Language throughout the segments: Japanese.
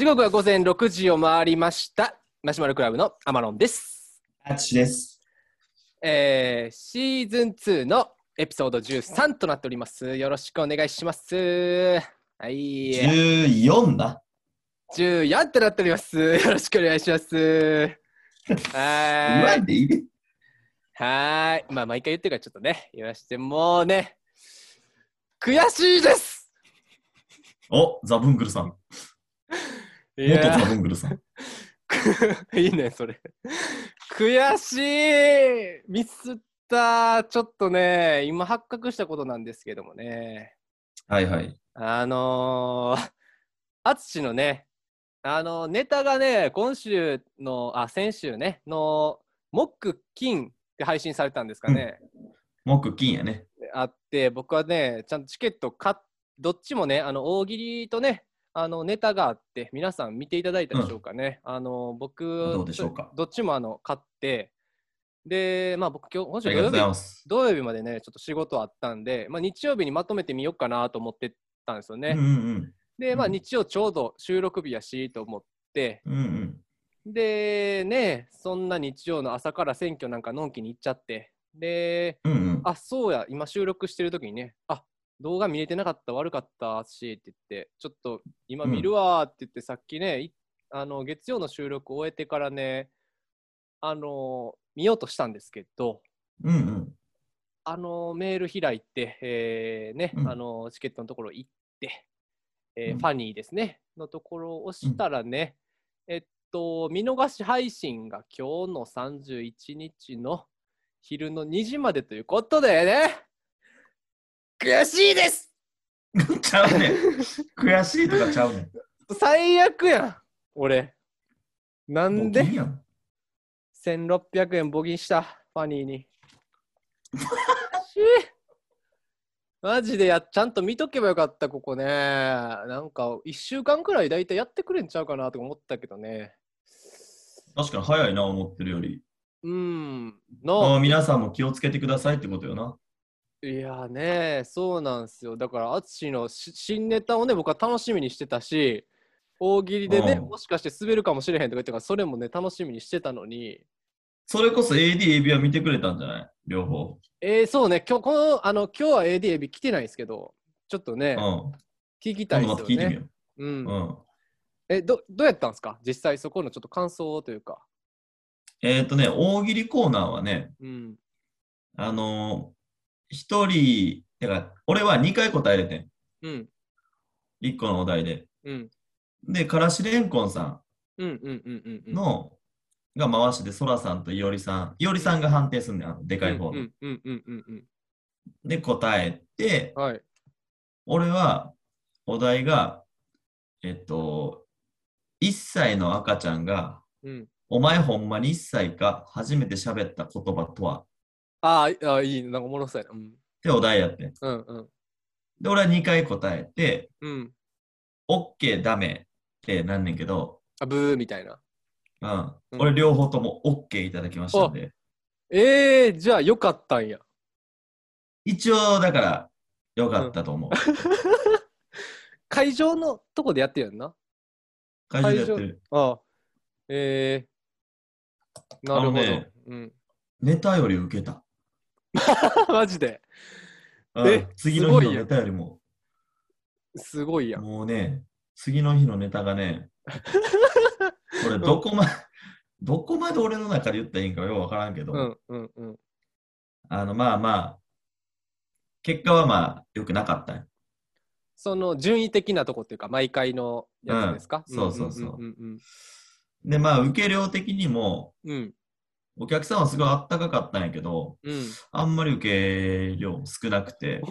時刻は午前6時を回りました。マシュマロクラブのアマロンです。あつしです。えー、シーズン2のエピソード13となっております。よろしくお願いします。はい。14な。14となっております。よろしくお願いします。はい。いいで。はーい。まあ、毎回言ってるからちょっとね、言わして、もうね、悔しいですお、ザブングルさん。い元やザブングルさん。いいね、それ。悔しいミスったちょっとね、今発覚したことなんですけどもね。はいはい。あのー、淳のね、あの、ネタがね、今週の、あ、先週ね、の、木、金で配信されたんですかね。木金やね。あって、僕はね、ちゃんとチケット買っ、どっちもね、あの、大喜利とね、あの、ネタがあって、皆さん見ていただいたでしょうかね。あの、僕、どうでしょうか？どっちもあの、買って、で、まあ僕今日、今週土曜日。土曜日までね、ちょっと仕事あったんで、まあ日曜日にまとめてみようかなと思ってたんですよね。うんうんで、まあうん日曜ちょうど収録日やしと思って、うん。うんで、ね、そんな日曜の朝から選挙なんかのんきに行っちゃって、で、うん。うんうん。あ、そうや、今収録してる時にね、あ動画見れてなかった、悪かったしって言って、ちょっと今見るわーって言って、さっきね、いあの月曜の収録終えてからね、あの見ようとしたんですけど、うんうん。あのメール開いて、えーね、うん。あのチケットのところ行って、えーうん。ファニーですね、のところを押したらね、えっと、見逃し配信が今日の31日の昼の2時までということでね、悔しいです ちゃうねん。悔しいとかちゃうねん。最悪やん、俺。なんで？もう金やん。1600円ボギンした、ファニーに。し マジでやちゃんと見とけばよかった、ここね。なんか、1週間くらい大体やってくれんちゃうかなとか思ったけどね。確かに早いな、思ってるより。うん。あのー皆さんも気をつけてくださいってことよな。いやね、そうなんですよ。だから、淳のし新ネタをね、僕は楽しみにしてたし、大喜利でね、うんもしかして滑るかもしれへんとか言ってから、それもね、楽しみにしてたのに、それこそ AD、AB は見てくれたんじゃない？両方。えー、そうね、今日、この、あの、今日は AD、AB 来てないですけど、ちょっとね、うん。聞きたい今ですよね。うんう。うん。え、ど、どうやったんですか？実際そこのちょっと感想というか。えっ、とね、大喜利コーナーはね、うん。あのー、一人、だから、俺は2回答えれてん。うん。1個のお題で。うん。で、からしれんこんさうん。の、が回しで、そらさんといおりさん、いおりさんが判定すんねん、あのでかい方の。うん。うん。うん。うん。うん。で、答えて、はい。俺は、お題が、えっと、1歳の赤ちゃんが、うん。お前ほんまに1歳か、初めて喋った言葉とは、あーあー、いい。なんかおもろそうやな。うん。ってお題やってん。うん。うん。で、俺は2回答えて、うん。OK、ダメってなんねんけど、あ、ブーみたいな。うん。うん俺両方とも OK いただきましたんで、えー、じゃあよかったんや。一応だからよかったと思う。会場のとこでやってるやんな。会場でやってる。ああ。えー。なるほど。あのねうん。ネタより受けた。マジで。うんえ次の日のネタよりも、すごいやん。もうね、次の日のネタがね、これどこま、どこまで俺の中で言ったらいいんかよくわからんけど、うん。うん。うん。あの、まあまあ、結果はまあ、良くなかったその順位的なとこっていうか、毎回のやつですか、うんそうそうそうで、まあ、受け量的にも、うん。うん。お客さんはすごいあったかかったんやけど、うん。あんまり受け量少なくて、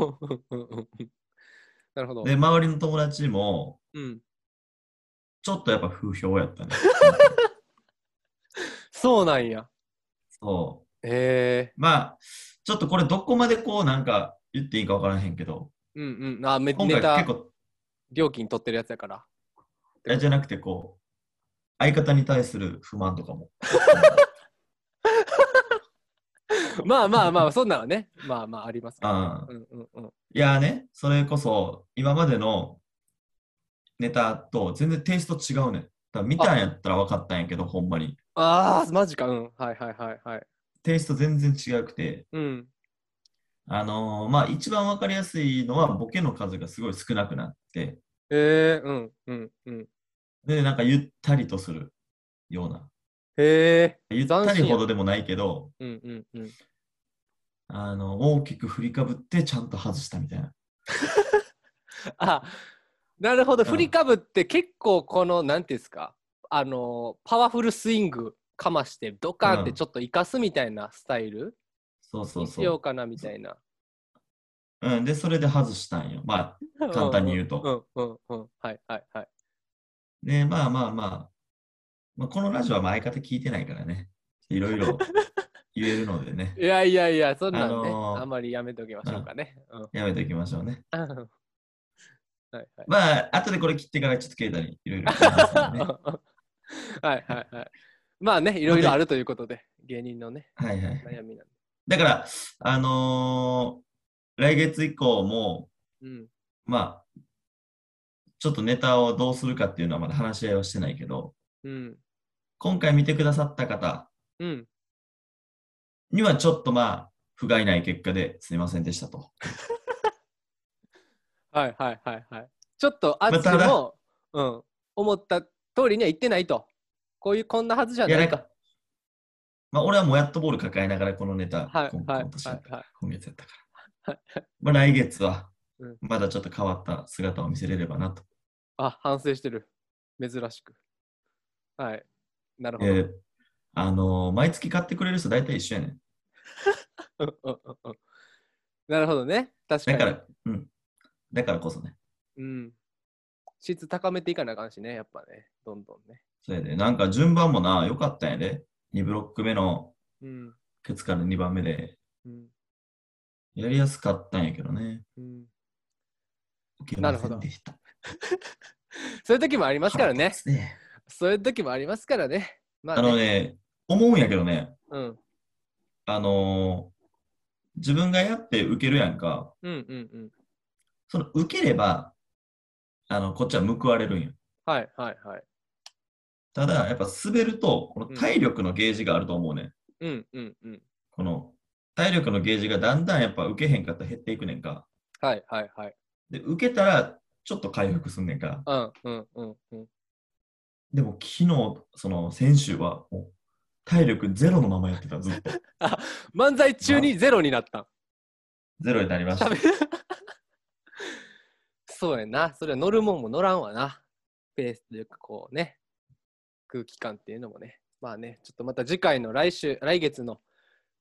なるほど。で、周りの友達も、うん。ちょっとやっぱ不評やったね。そうなんや。そう。えまあ、ちょっとこれどこまでこうなんか言っていいかわからへんけど、えうんうん。あ、め今回結構、料金取ってるやつやから。えじゃなくてこう、相方に対する不満とかも。まあまあまあ、そんなのね。まあまあ、ありますから。あうんうんうん。いやね、それこそ今までのネタと全然テイスト違うねん。だ見たんやったら分かったんやけど、ほんまに。ああ、マジか。うん。はいはいはいはい。テイスト全然違くて、うん。あのーまあ一番分かりやすいのはボケの数がすごい少なくなって、ええうんうんうん。で、なんかゆったりとするような。へえ。ゆったりほどでもないけど、うんうんうん。あの大きく振りかぶってちゃんと外したみたいな。あなるほど。うん振りかぶって結構この、なんていうんですか、あの、パワフルスイングかまして、ドカンってうんちょっと生かすみたいなスタイル？そうそうにしそう。ようかなみたいな。うん、で、それで外したんよ。まあ、簡単に言うと。うんうんうん。はいはいはい。で、まあまあまあ、まあ、このラジオはまあ相方聞いてないからね。いろいろ 言えるのでね。いやいやいや、そんなんね、あのーあんまりやめときましょうかね。うん。やめておきましょうね。はいはい。まあ、後でこれ切ってからちょっとケイタにいろいろ。はいはいはい。まあね、いろいろあるということで、芸人のね、はいはい。悩みなんで。だから、あのー来月以降も、うん。まあ、ちょっとネタをどうするかっていうのはまだ話し合いはしてないけど、うん。今回見てくださった方うん。にはちょっとまあ、不甲斐ない結果ですいませんでしたと。はいはいはいはい。ちょっと、あっちも、うん、思った通りには言ってないと。こういう、こんなはずじゃないんか、まあ、俺はもやっとボール抱えながらこのネタ、はい今はい今年今月やったから。はいまあ、来月はうん、まだちょっと変わった姿を見せれればなと。あ、反省してる。珍しく。はい。なるほど。えーあのー毎月買ってくれる人大体一緒やねん。うんうんうんうんなるほどね。確かに。だから、うん。だからこそね。うん。質高めていかなあかんしね、やっぱね。どんどんね。それで、なんか順番もな、良かったんやで。2ブロック目のうん。ケツから2番目で、うん。やりやすかったんやけどね。うん、受けませんでした。そういう時もありますからねそういう時もありますからね。まああね。のね、思うんやけどね、うん。あのー自分がやって受けるやんか。うんうんうん。その受ければ、あの、こっちは報われるんよ。はいはいはい。ただ、やっぱ滑ると、この体力のゲージがあると思うねん。うんうんうん。この体力のゲージがだんだんやっぱ受けへんかったら減っていくねんか。はいはいはい。で、受けたらちょっと回復すんねんか。うんうんうんうん。でも昨日、その先週はもう体力ゼロのままやってた、ずっと。漫才中にゼロになったん。ゼロになりました喋。そうやな。それは乗るもんも乗らんわな。ペースというかこうね。空気感っていうのもね。まあね、ちょっとまた次回の来週、来月の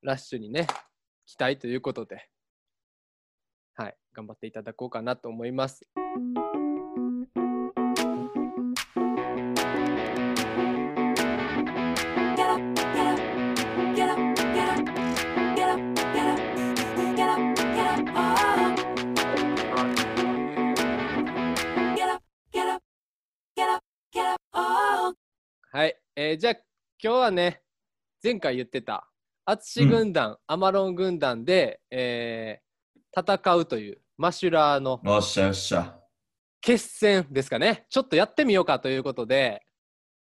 ラッシュにね、期待ということで、はい、頑張っていただこうかなと思います。えーじゃあ今日はね、前回言ってた、淳軍団、アマロン軍団で、えー戦うというマシュラーのよっしゃよっしゃ。決戦ですかね。ちょっとやってみようかということで、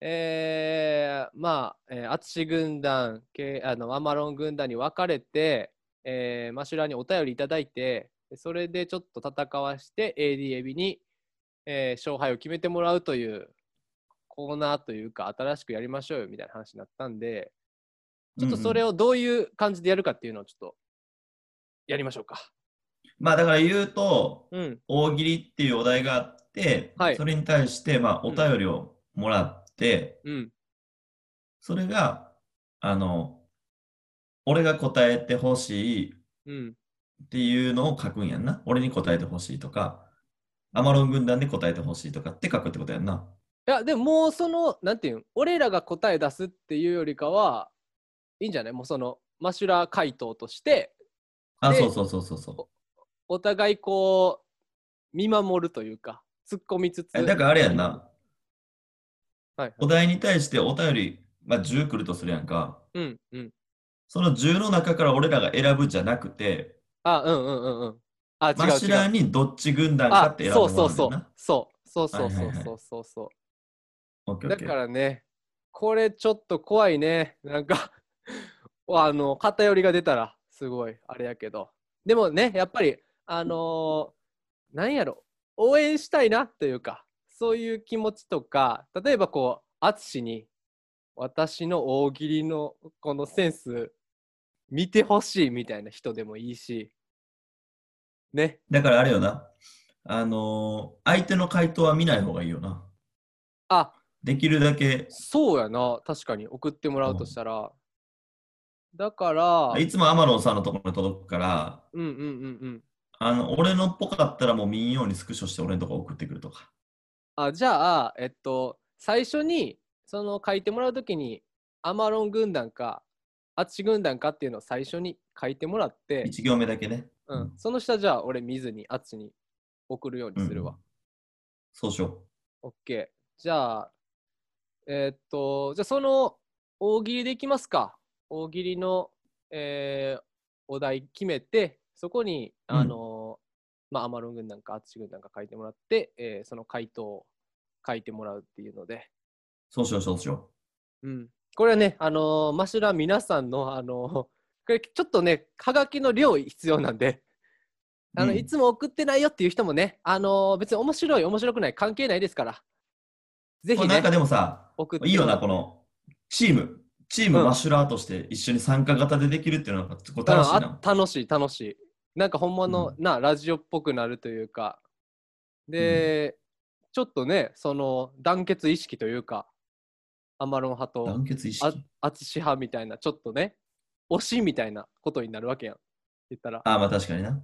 えー、まあ、えー、淳軍団、けあのアマロン軍団に分かれて、えーマシュラーにお便りいただいて、それでちょっと戦わして AD エビに、えー勝敗を決めてもらうというコーナーというか、新しくやりましょうよみたいな話になったんで、ちょっとそれを。をどういう感じでやるかっていうのをちょっとやりましょうか。まあだから言うと、うん。大喜利っていうお題があって、はいそれに対して、まあ、お便りをもらって、うん。それが、あの、俺が答えてほしいうん。っていうのを書くんやんな。俺に答えてほしいとか、アマロン軍団で答えてほしいとかって書くってことやんな。いや、でももうその、なんていうん、俺らが答え出すっていうよりかは、いいんじゃない？もうその、マシュラー回答として、あ、でそうそうそうそうそう。お互いこう、見守るというか、突っ込みつつ。えだからあれやんな。はい、お題に対してお便り、まあ、10来るとするやんか。うん、うん。その10の中から俺らが選ぶじゃなくて、あ、うんうんうんうん。あ、違うマシュラー違う。にどっち軍団かあって選ぶもそうそうそう。そうそうそうそうそうそうそう。だからね、これちょっと怖いね。なんか あの、偏りが出たら、すごい、あれやけど。でもね、やっぱり、あのーなんやろ、応援したいなというか、そういう気持ちとか、例えばこう、淳に、私の大喜利のこのセンス、見てほしいみたいな人でもいいし、ね。だからあれよな。あのー相手の回答は見ない方がいいよな。あ、できるだけ、そうやな、確かに送ってもらうとしたら。だから、いつもアマロンさんのところに届くから、うんうんうんうん。あの、俺のっぽかったらもう見んようにスクショして俺のとこ送ってくるとか。あじゃあ、えっと、最初にその書いてもらうときに、アマロン軍団か、アッチ軍団かっていうのを最初に書いてもらって、1行目だけね。うん、その下じゃあ俺見ずにアッチに送るようにするわ。うんそうしよオッケー。じゃあ、えーっと、じゃあその大喜利でいきますか。大喜利の、えーお題決めて、そこに、うん。あのまあ、アマロン軍団かアツシ軍団か書いてもらって、えーその回答を書いてもらうっていうので、う。そうしよう、そうしよう。ん、これはね、あのーマッシュラー皆さんの、あのーこれちょっとね、はがきの量必要なんで、あのうん。いつも送ってないよっていう人もね、あのー別に面白い、面白くない、関係ないですから、ぜう。ひねなんか、でもさ、いいよな、このチーム。チームうんマッシュラーとして一緒に参加型でできるっていうのが結構楽しいうんな。あ楽しい、楽しい。なんか、ほんまの、うな、ラジオっぽくなるというか、で、ちょっとね、その、団結意識というか、アマロン派と、団結意あ識。淳派みたいな、ちょっとね、推しみたいなことになるわけやん。言ったら。ああ、まあ確かにな。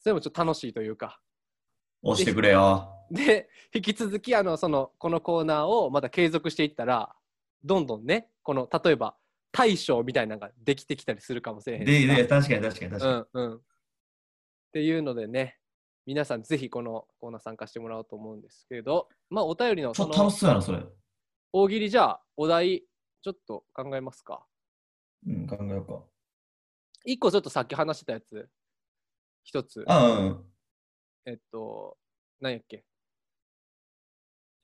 それもちょっと楽しいというか。押してくれよ。で、引き続き、あの、その、このコーナーをまた継続していったら、どんどんね、この、例えば、大賞みたいなのができてきたりするかもしれへんしで、さで、確かに確かに確かに。うんうん。っていうのでね、皆さんぜひこのコーナー参加してもらおうと思うんですけど、まあ、お便りのちょっと楽しそうやな、それ。大喜利じゃあ、お題、ちょっと考えますか？うん、考えようか。一個ちょっとさっき話してたやつ、一つ、あうん。えっと、何やっけ？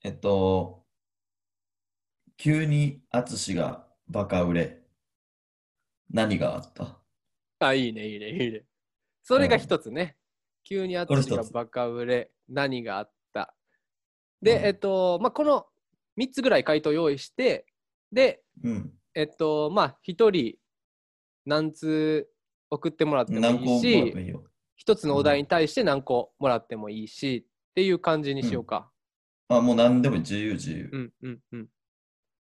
えっと、急に淳がバカ売れ。何があった？あ、いいね、いいね、いいね。それが一つね。急にこれ一つ淳がバカ売れ、何があった？で、うんえっと、まあ、この3つぐらい回答用意して、で、うん。えっと、まあ、1人何通送ってもらってもいいしらっても、いいよ。一つのお題に対して何個もらってもいいし、っていう感じにしようか。あ、もう何でも自由自由。うん、うん、うん。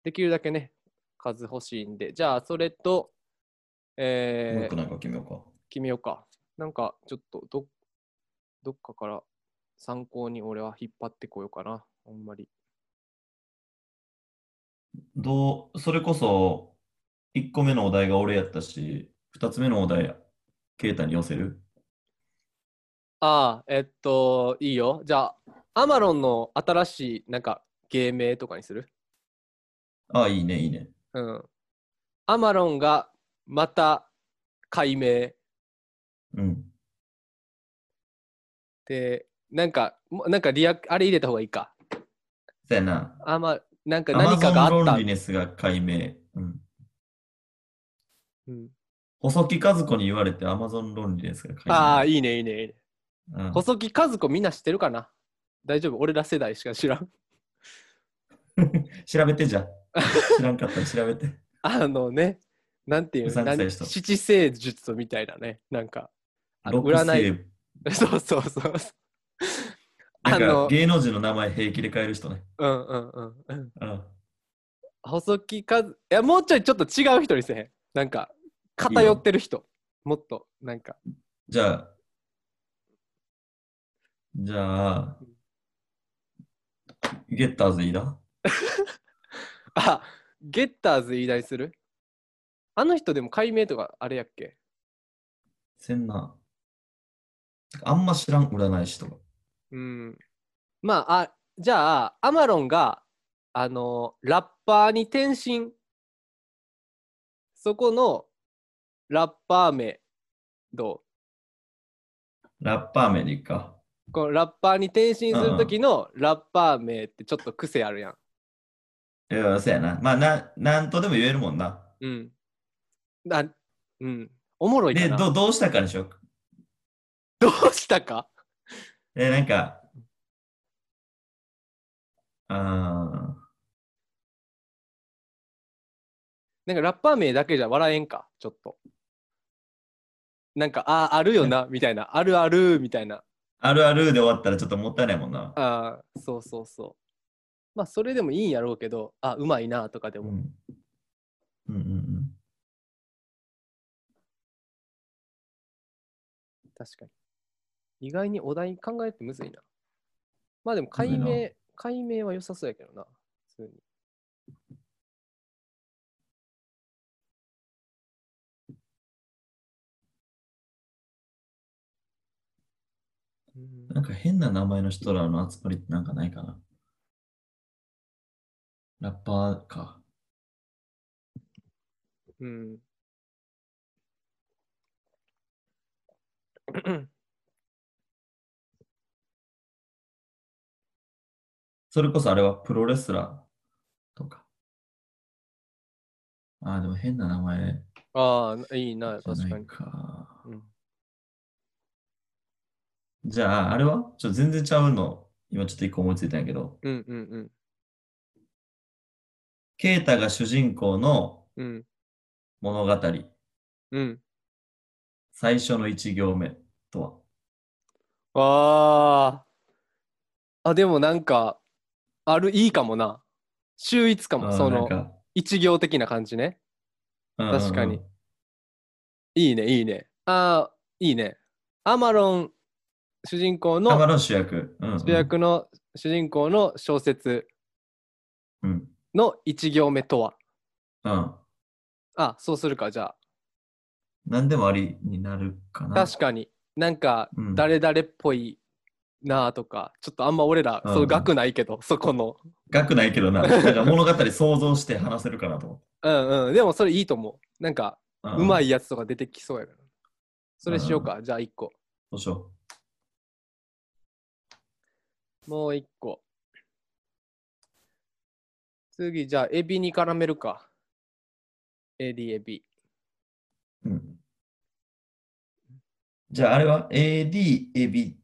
できるだけね、数欲しいんで、じゃあ、それと、もうえー一個なんか決めようか。決めようか。なんか、ちょっとど、どっかから参考に俺は引っ張ってこようかな。あんまり。どう、それこそ、1個目のお題が俺やったし、2つ目のお題、ケイタに寄せるああ、えっと、いいよ。じゃあ、アマロンの新しい、なんか、芸名とかにする？あ、いいね、いいね。うん。アマロンがまた解明うん。で、なんか、もなんかリアク、あれ入れた方がいいか。そうやな。あ、まあ、なんかアマ何かゾンがあったロンリ。ネスが解明。うん。うん、細木和子に言われてアマゾンロンリネスが解明。ああ、いいね、いいね、いいね。うん細木和子みんな知ってるかな？大丈夫？俺ら世代しか知らん。調べてじゃん。知らんかったら調べて。あのね、なんていうの？七星術みたいなね、なんか、あの六占い。星 そうそうそう。あの、芸能人の名前平気で変える人ね。うんうんうんうん。うん。細木和、いや、もうちょいちょっと違う人にせへん？なんか、偏ってる人。もっと、なんか、じゃあ、じゃあ、ゲッターズいいな？あ、ゲッターズ言い出する？あの人でも解明とかあれやっけ？せんな。あんま知らん占い師とか。うん。まあ、あ、じゃあ、アマロンが、あの、ラッパーに転身。そこの、ラッパー名、どラッパー名でいいか。うこのラッパーに転身する時のラッパー名ってちょっと癖あるやん。いや、そうやな。まあ、な、なんとでも言えるもんな。うん。なうん。おもろいかで、な。どどうしたかにしよう。どうしたか？え、なんか、あなんかラッパー名だけじゃ笑えんか、ちょっと。なんか、ああ、あるよな、みたいな。あるある、みたいな。ーあるあるで終わったらちょっともったいないもんな。ああ、そうそうそう。まあ、それでもいいんやろうけど、あ、うまいな、とかでも。うん。うんうんうん。確かに。意外にお題考えてむずいな。まあでも、解明、解明は良さそうやけどな、普通に。なんか変な名前の人らの集まりってなんかないかな。ラッパーか。うん。それこそあれはプロレスラーとか。ああ、でも変な名前ああ、いいな、確かに。か。うんじゃあ、あれは？ちょっと全然ちゃうの。今ちょっと一個思いついたんやけど。うんうんケイタが主人公のうん。うん。物語。うん。最初の一行目とは？ああ。あ、でもなんか、ある、いいかもな。秀逸かも、あーその、なんか一行的な感じね。うんうんうん確かにいいね、いいね。ああ、いいね。アマロン、主人公の、アマロン主役。うんうん主役の主人公の小説うん。の一行目とは？うん。あ、そうするか、じゃあ。何でもありになるかな。確かに。なんか、うん誰々っぽいなあとか、ちょっとあんま俺ら、うんそう額ないけど、そこの。学ないけどな。物語想像して話せるかなと思って。うんうん。でもそれいいと思う。なんか、うんうまいやつとか出てきそうやから。それしようか、じゃあ一個。どうしよもう一個。次、じゃあ、エビに絡めるか。エディエビ。う。うん。じゃあ、あれは？AD、エビ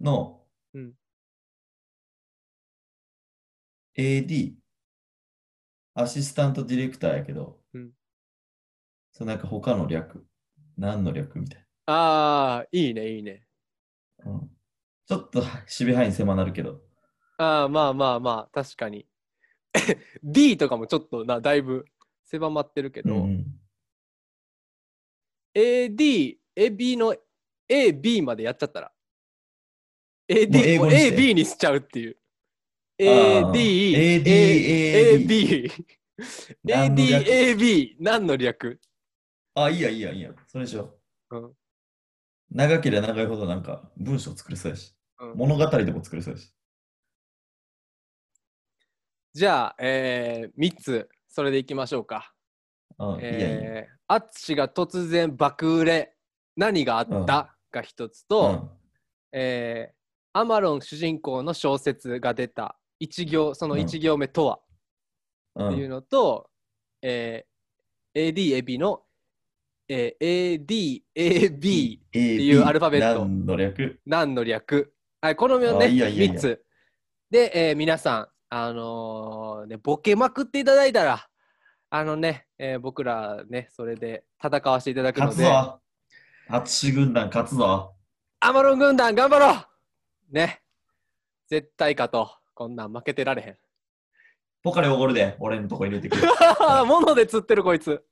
のうん AD、アシスタントディレクターやけど、うんそうなんか他の略、何の略みたいああ、いいね、いいね。な。うん、ちょっと守備範囲狭なるけど、ああ、まあまあまあ、確かに。D とかもちょっとな、だいぶ狭まってるけど、うんうん、AD、エビの AB までやっちゃったら。AD AB にしちゃうっていう。AD、AD AB、何の略？AD、AB、何の略？あ、いいや、いいや、いいや。それにしよう。うん長ければ長いほどなんか文章作れそうやし、うん物語でも作れそうやし。じゃあ、えー、3つ、それでいきましょうか。あ。えー、アッチが突然爆売れ、何があった、うんが一つと、えー、アマロン主人公の小説が出た一行、その一行目とは、っていうのと、えー、AD、エビの、えー、AD、AB、っていうアルファベット。何の略？何の略？はい、このね、あいいやいいやいいや3つ。で、えー皆さん、あのーね、ボケまくっていただいたら、あのね、えー僕らね、それで戦わせていただくので、勝つぞ。淳軍団勝つぞ。アマロン軍団頑張ろう。ね、絶対勝とう。こんなん負けてられへん。ポカリおごるで、俺のとこ入れてくる。物で釣ってるこいつ。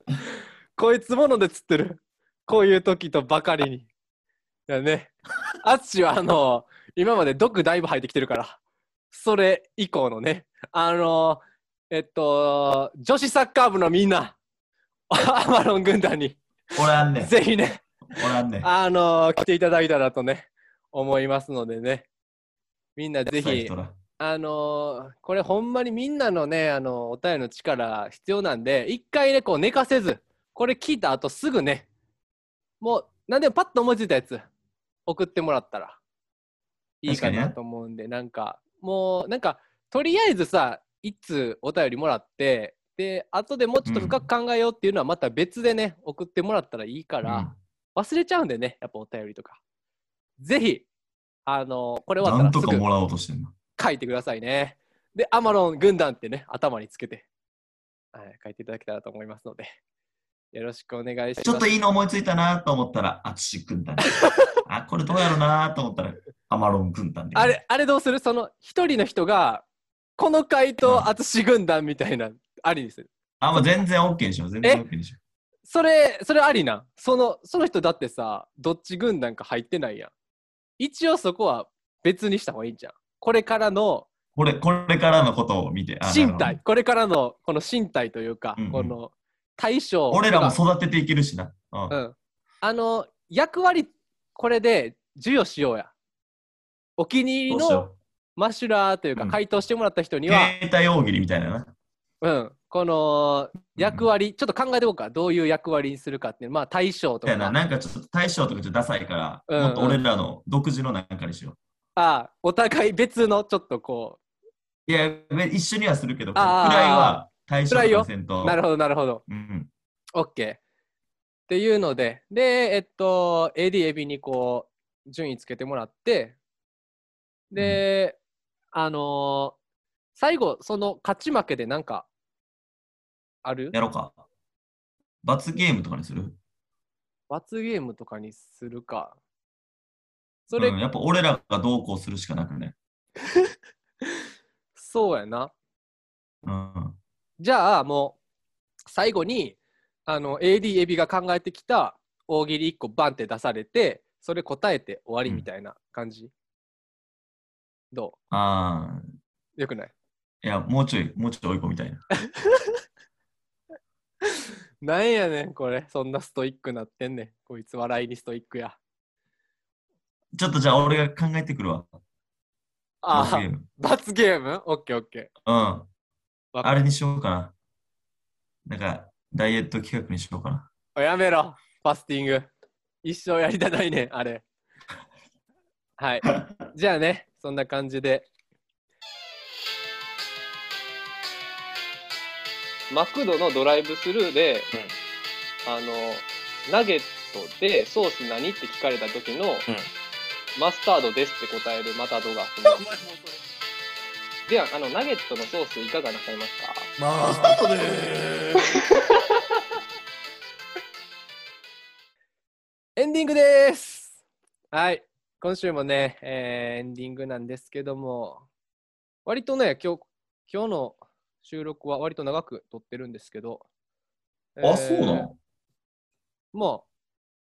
こいつ物で釣ってる。こういう時とばかりに。いやね。アツシはあの今まで毒だいぶ入ってきてるから。それ以降のね。あのえっと、女子サッカー部のみんな、アマロン軍団に、おらんねん。ぜひね、おらんねん。あの来ていただいたらとね、思いますのでね。みんなぜひあのーこれほんまにみんなのね、あのお便りの力必要なんで、一回ね、こう寝かせず、これ聞いた後すぐね、もう何でもパッと思いついたやつ、送ってもらったらいいかなと思うんで、なんか、もう、なんか、とりあえずさ、いつお便りもらって、で、後でもうちょっと深く考えようっていうのはまた別でね、送ってもらったらいいから、忘れちゃうんでね、やっぱお便りとか。ぜひ、あのこれ終わったらもらおうとしてんの。書いてくださいね。で、アマロン軍団ってね、頭につけて、はい、書いていただけたらと思いますので、よろしくお願いします。ちょっといいの思いついたなと思ったら、あつし軍団。あ、これどうやろうなと思ったら、アマロン軍団で。あれ、あれどうする？その一人の人が、この回答、淳軍団みたいな、ありにする。あ、もう全然 OK でしょ。全然 OK でしょ。それ、それありな。その、その人だってさ、どっち軍団か入ってないやん。一応そこは別にした方がいいんじゃん。これからのこれ、これからのことを見て。身体、これからのこの身体というか、うんうんこの対象俺らもが育てていけるしな。うんうん。あの、役割、これで授与しようや。お気に入りのマシュラーというか、うん回答してもらった人う。には、携帯大喜利みたいなな。うん、この役割、ちょっと考えておこうか。どういう役割にするかっていう。まあ、対象とみたいな、か。なんかちょっと対象とかちょっとダサいから、うんうんもっと俺らの独自のなんかにしよああ、お互い別のちょっとこう。いや、べ一緒にはするけど、位あーは対象とかせんう。と。なるほど、なるほど。うん。OK。っていうので、で、えっと、AD、エビにこう、順位つけてもらって、で、あのー最後、その勝ち負けでなんか、ある？やろうか。罰ゲームとかにする？罰ゲームとかにするか。それ、うん、やっぱ俺らがどうこうするしかなくね。そうやな。うん。じゃあ、もう、最後に、あの、AD、エビが考えてきた大喜利1個バンって出されて、それ答えて終わりみたいな感じ。どああ、うよくない？いや、もうちょい、もうちょい追い込みたいな。なんやねん、これ。そんなストイックなってんねん。こいつ笑いにストイックや。ちょっとじゃあ俺が考えてくるわ。ああ罰ゲー、ム。罰ゲーム？オッケーオッケうん。あれにしようかな。なんか、ダイエット企画にしようかな。おやめろ、ファスティング。一生やりたないねん、あれ。はい。じゃあね、そんな感じで。マクドのドライブスルーで、あの、ナゲットでソース何って聞かれた時の、マスタードですって答えるまた動画あってます。では、あの、ナゲットのソースいかがなさいますか？マスタートでーす。エンディングですはい。今週もね、えーエンディングなんですけども、割とね、今日、今日の収録は割と長く撮ってるんですけど、あ、そうなの？まあ、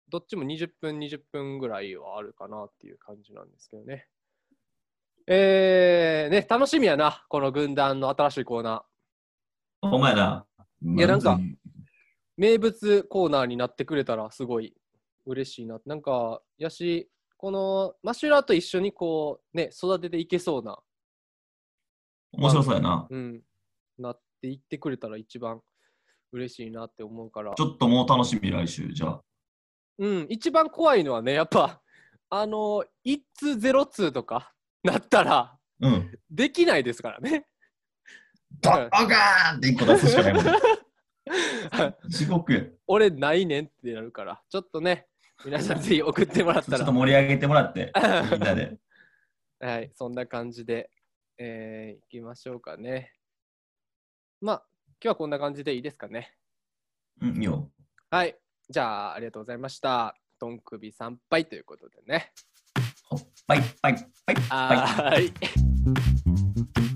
どっちも20分、20分ぐらいはあるかなっていう感じなんですけどね。えー、ね、楽しみやな、この軍団の新しいコーナー。お前な。いやなんか名物コーナーになってくれたらすごい嬉しいな。なんか、やし、このマシュラーと一緒にこう、ね、育てていけそうな、面白そうやな。うん、なっていってくれたら一番嬉しいなって思うからち。ょっともう楽しみ、来週。じゃあ。うん、一番怖いのはね、やっぱ、あの、1通0通とかなったら、うん。できないですからね。ドッカーンって一個出すしかないもん。地獄や。俺ないねんってなるから、ちょっとね、皆さんぜひ送ってもらっちょっとたら。盛り上げてもらって、みんなで。はい、そんな感じで、えー、いきましょうかね。まあ、今日はこんな感じでいいですかね。うん、いいよ。はい、じゃあ、ありがとうございました。どん首参拝ということでね。はい。バイ。